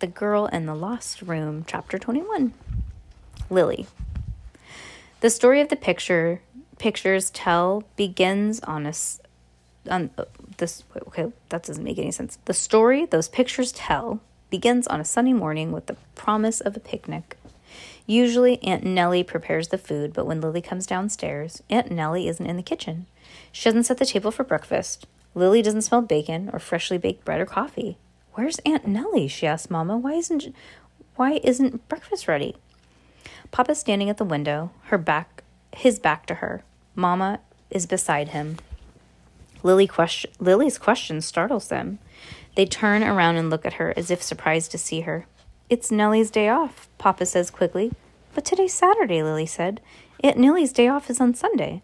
The Girl in the Locked Room, Chapter 21. Lily. The story of the picture pictures tell begins on a on uh, this okay that doesn't make any sense. The story those pictures tell begins on a sunny morning with the promise of a picnic. Usually Aunt Nellie prepares the food, but when Lily comes downstairs, Aunt Nellie isn't in the kitchen. She doesn't set the table for breakfast. Lily doesn't smell bacon or freshly baked bread or coffee. Where's Aunt Nellie? she asks Mama. Why isn't why isn't breakfast ready? Papa's standing at the window, her back his back to her. Mama is beside him. Lily question, Lily's question startles them. They turn around and look at her as if surprised to see her. It's Nellie's day off, Papa says quickly. But today's Saturday, Lily said. Aunt Nellie's day off is on Sunday.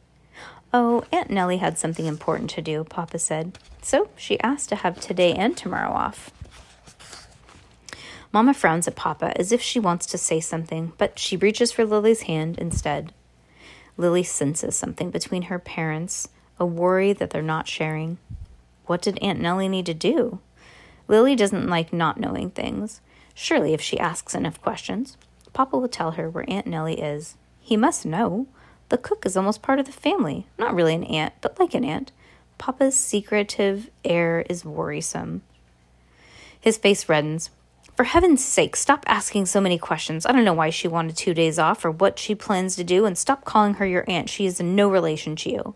Oh, Aunt Nellie had something important to do, Papa said. So she asked to have today and tomorrow off. Mama frowns at Papa as if she wants to say something, but she reaches for Lily's hand instead. Lily senses something between her parents, a worry that they're not sharing. What did Aunt Nellie need to do? Lily doesn't like not knowing things. Surely, if she asks enough questions, Papa will tell her where Aunt Nellie is. He must know. The cook is almost part of the family. Not really an aunt, but like an aunt. Papa's secretive air is worrisome. His face reddens. For heaven's sake, stop asking so many questions. I don't know why she wanted two days off or what she plans to do, and stop calling her your aunt. She is in no relation to you.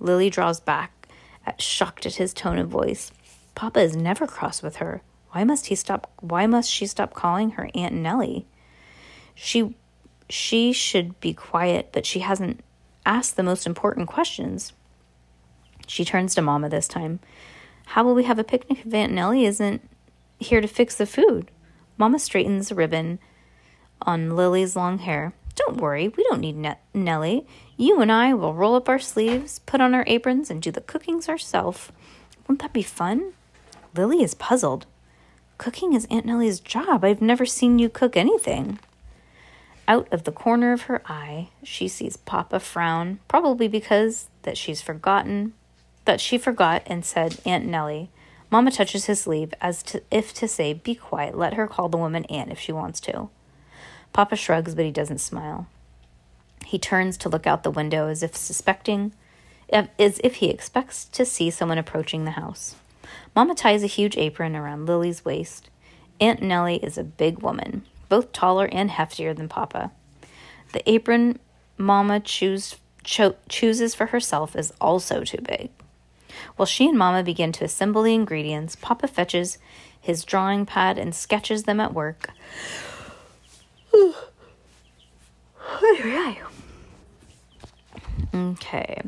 Lily draws back, shocked at his tone of voice. Papa is never cross with her. Why must he stop? Why must she stop calling her Aunt Nellie? She, she should be quiet, but she hasn't asked the most important questions. She turns to Mama this time. How will we have a picnic if Aunt Nellie isn't here to fix the food? Mama straightens a ribbon on Lily's long hair. Don't worry, we don't need ne- Nellie. You and I will roll up our sleeves, put on our aprons, and do the cookings ourselves. Won't that be fun? Lily is puzzled. Cooking is Aunt Nellie's job. I've never seen you cook anything. Out of the corner of her eye, she sees Papa frown, probably because that she's forgotten that she forgot and said Aunt Nellie. Mama touches his sleeve as to, if to say, Be quiet, let her call the woman Aunt if she wants to. Papa shrugs, but he doesn't smile. He turns to look out the window as if suspecting, um, as if he expects to see someone approaching the house. Mama ties a huge apron around Lily's waist. Aunt Nellie is a big woman, both taller and heftier than Papa. The apron Mama choose, cho- chooses for herself is also too big. While she and Mama begin to assemble the ingredients, Papa fetches his drawing pad and sketches them at work. Okay.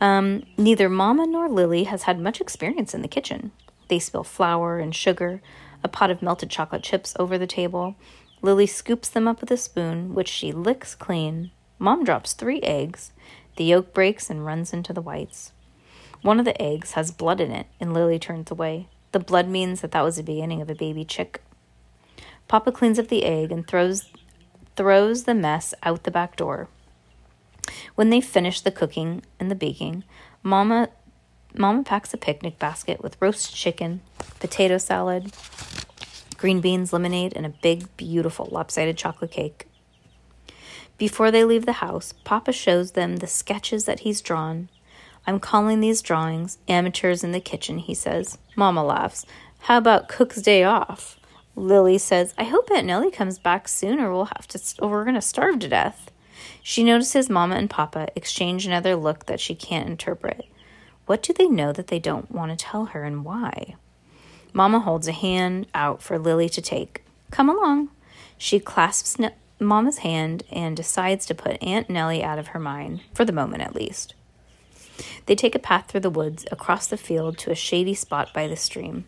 Um, neither Mama nor Lily has had much experience in the kitchen. They spill flour and sugar, a pot of melted chocolate chips over the table. Lily scoops them up with a spoon, which she licks clean. Mom drops three eggs. The yolk breaks and runs into the whites. One of the eggs has blood in it, and Lily turns away. The blood means that that was the beginning of a baby chick. Papa cleans up the egg and throws throws the mess out the back door. When they finish the cooking and the baking, Mama Mama packs a picnic basket with roast chicken, potato salad, green beans, lemonade, and a big, beautiful lopsided chocolate cake. Before they leave the house, Papa shows them the sketches that he's drawn. I'm calling these drawings amateurs in the kitchen, he says. Mama laughs. How about Cook's Day Off? Lily says, I hope Aunt Nellie comes back soon or we'll have to st- or we're going to starve to death. She notices Mama and Papa exchange another look that she can't interpret. What do they know that they don't want to tell her and why? Mama holds a hand out for Lily to take. Come along. She clasps ne- Mama's hand and decides to put Aunt Nellie out of her mind, for the moment at least. They take a path through the woods across the field to a shady spot by the stream.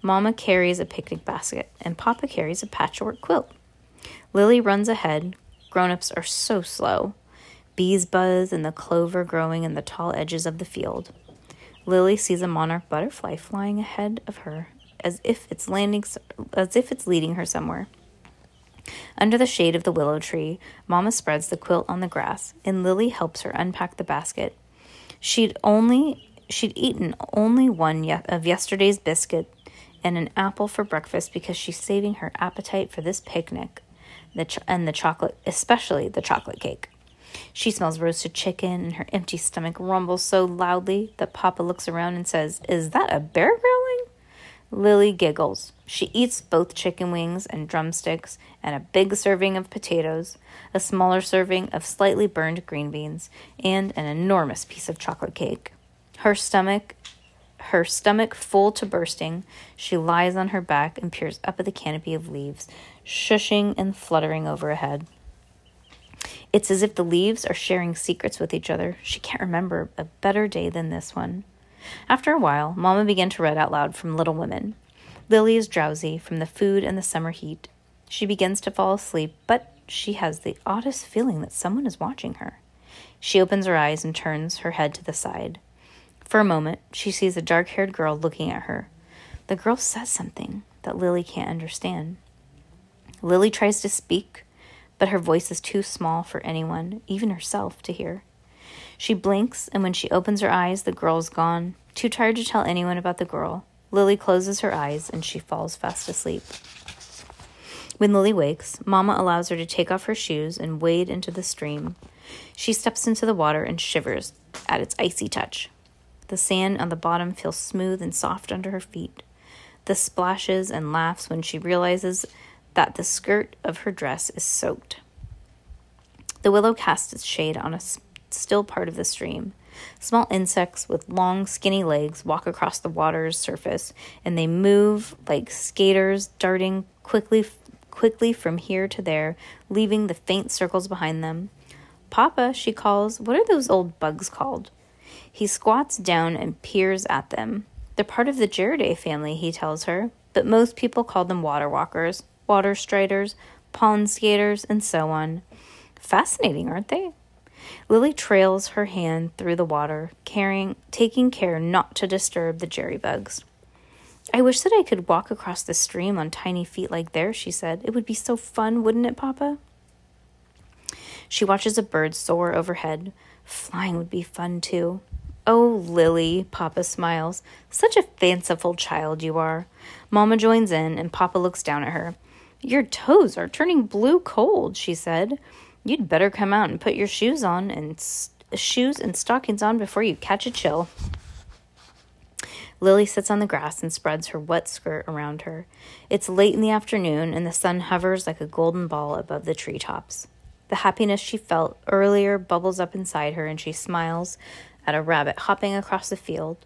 Mama carries a picnic basket, and Papa carries a patchwork quilt. Lily runs ahead. Grown ups are so slow. Bees buzz in the clover growing in the tall edges of the field. Lily sees a monarch butterfly flying ahead of her as if it's landing as if it's leading her somewhere. Under the shade of the willow tree, Mama spreads the quilt on the grass, and Lily helps her unpack the basket. She'd only she'd eaten only one of yesterday's biscuit and an apple for breakfast because she's saving her appetite for this picnic, the ch- and the chocolate, especially the chocolate cake. She smells roasted chicken, and her empty stomach rumbles so loudly that Papa looks around and says, "Is that a bear growling?" Lily giggles. She eats both chicken wings and drumsticks and a big serving of potatoes, a smaller serving of slightly burned green beans, and an enormous piece of chocolate cake. Her stomach her stomach full to bursting, she lies on her back and peers up at the canopy of leaves, shushing and fluttering overhead. It's as if the leaves are sharing secrets with each other. She can't remember a better day than this one. After a while, Mamma began to read out loud from Little Women. Lily is drowsy from the food and the summer heat. She begins to fall asleep, but she has the oddest feeling that someone is watching her. She opens her eyes and turns her head to the side. For a moment, she sees a dark haired girl looking at her. The girl says something that Lily can't understand. Lily tries to speak, but her voice is too small for anyone, even herself, to hear. She blinks, and when she opens her eyes, the girl's gone. Too tired to tell anyone about the girl, Lily closes her eyes and she falls fast asleep. When Lily wakes, Mamma allows her to take off her shoes and wade into the stream. She steps into the water and shivers at its icy touch. The sand on the bottom feels smooth and soft under her feet. The splashes and laughs when she realizes that the skirt of her dress is soaked. The willow casts its shade on a still part of the stream. Small insects with long, skinny legs walk across the water's surface, and they move like skaters, darting quickly, quickly from here to there, leaving the faint circles behind them. Papa, she calls, what are those old bugs called? He squats down and peers at them. They're part of the Gerridae family, he tells her, but most people call them water walkers, water striders, pond skaters, and so on. Fascinating, aren't they? Lily trails her hand through the water, carrying, taking care not to disturb the jerry bugs. I wish that I could walk across the stream on tiny feet like theirs, she said. It would be so fun, wouldn't it, Papa? She watches a bird soar overhead. Flying would be fun, too. Oh, Lily, Papa smiles. Such a fanciful child you are. Mamma joins in, and Papa looks down at her. Your toes are turning blue cold, she said. You'd better come out and put your shoes on and shoes and stockings on before you catch a chill. Lily sits on the grass and spreads her wet skirt around her. It's late in the afternoon and the sun hovers like a golden ball above the treetops. The happiness she felt earlier bubbles up inside her and she smiles at a rabbit hopping across the field.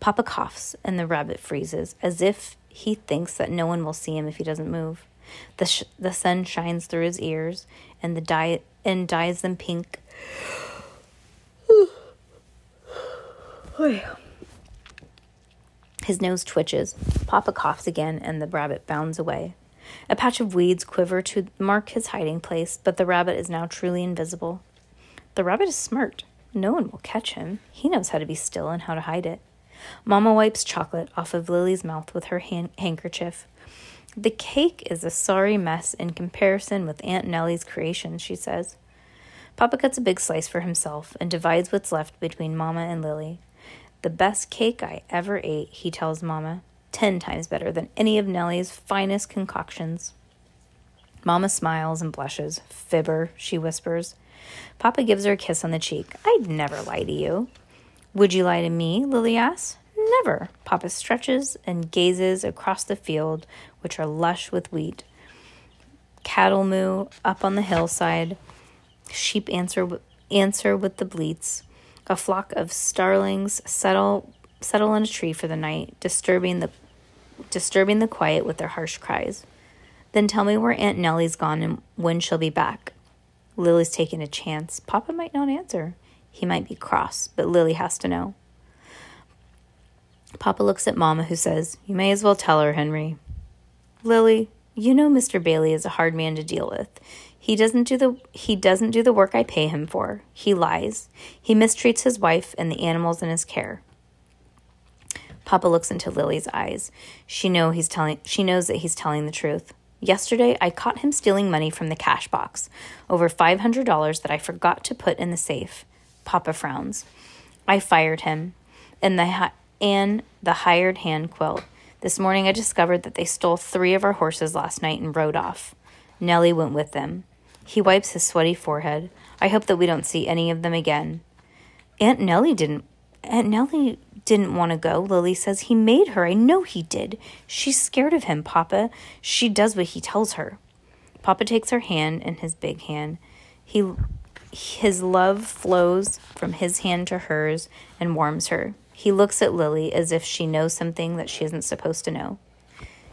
Papa coughs and the rabbit freezes as if he thinks that no one will see him if he doesn't move. The, sh- the sun shines through his ears and the dye and dyes them pink. His nose twitches. Papa coughs again, and the rabbit bounds away. A patch of weeds quiver to mark his hiding place, but the rabbit is now truly invisible. The rabbit is smart. No one will catch him. He knows how to be still and how to hide it. Mamma wipes chocolate off of Lily's mouth with her hand- handkerchief. The cake is a sorry mess in comparison with Aunt Nellie's creation, she says. Papa cuts a big slice for himself and divides what's left between Mama and Lily. The best cake I ever ate, he tells Mama. Ten times better than any of Nellie's finest concoctions. Mama smiles and blushes. Fibber, she whispers. Papa gives her a kiss on the cheek. I'd never lie to you. Would you lie to me? Lily asks. Never. Papa stretches and gazes across the field, which are lush with wheat. Cattle moo up on the hillside. Sheep answer answer with the bleats. A flock of starlings settle settle in a tree for the night, disturbing the disturbing the quiet with their harsh cries. Then tell me where Aunt Nellie's gone and when she'll be back. Lily's taking a chance. Papa might not answer. He might be cross, but Lily has to know. Papa looks at Mama, who says, You may as well tell her, Henry. Lily, you know Mr. Bailey is a hard man to deal with. He doesn't do the he doesn't do the work I pay him for. He lies. He mistreats his wife and the animals in his care. Papa looks into Lily's eyes. She know he's telling she knows that he's telling the truth. Yesterday I caught him stealing money from the cash box, over $500 that I forgot to put in the safe. Papa frowns. I fired him and the and the hired hand quilt. This morning I discovered that they stole 3 of our horses last night and rode off. Nellie went with them. He wipes his sweaty forehead. I hope that we don't see any of them again. Aunt Nellie didn't Aunt Nellie didn't want to go. Lily says he made her. I know he did. She's scared of him, Papa. She does what he tells her. Papa takes her hand in his big hand. He his love flows from his hand to hers and warms her. He looks at Lily as if she knows something that she isn't supposed to know.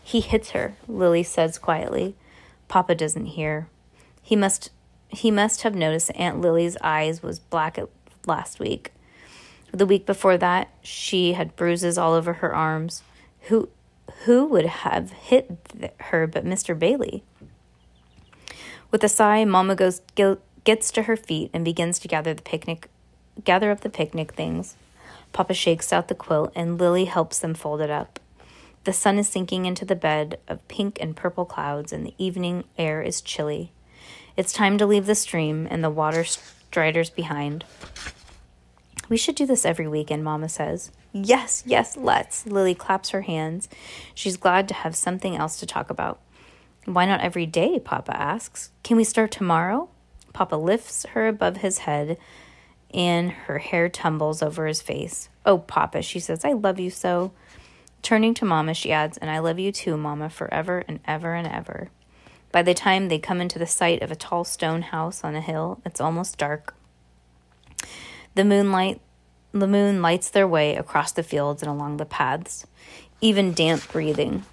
He hits her, Lily says quietly. Papa doesn't hear. He must he must have noticed Aunt Lily's eyes was black last week. The week before that, she had bruises all over her arms. Who who would have hit her but Mr. Bailey? With a sigh, Mama goes gets to her feet and begins to gather the picnic gather up the picnic things. Papa shakes out the quilt and Lily helps them fold it up. The sun is sinking into the bed of pink and purple clouds, and the evening air is chilly. It's time to leave the stream and the water striders behind. We should do this every weekend, Mama says. Yes, yes, let's. Lily claps her hands. She's glad to have something else to talk about. Why not every day? Papa asks. Can we start tomorrow? Papa lifts her above his head and her hair tumbles over his face. Oh, Papa, she says, I love you so. Turning to Mama, she adds, And I love you too, Mama, forever and ever and ever. By the time they come into the sight of a tall stone house on a hill, it's almost dark. The moonlight the moon lights their way across the fields and along the paths. Even damp breathing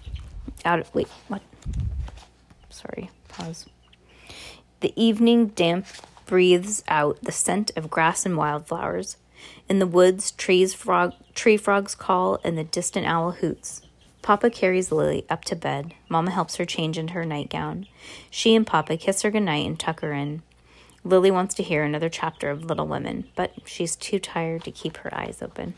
out of wait, what? Sorry, pause. The evening damp breathes out the scent of grass and wildflowers. In the woods, trees frog, tree frogs call and the distant owl hoots. Papa carries Lily up to bed. Mama helps her change into her nightgown. She and Papa kiss her goodnight and tuck her in. Lily wants to hear another chapter of Little Women, but she's too tired to keep her eyes open.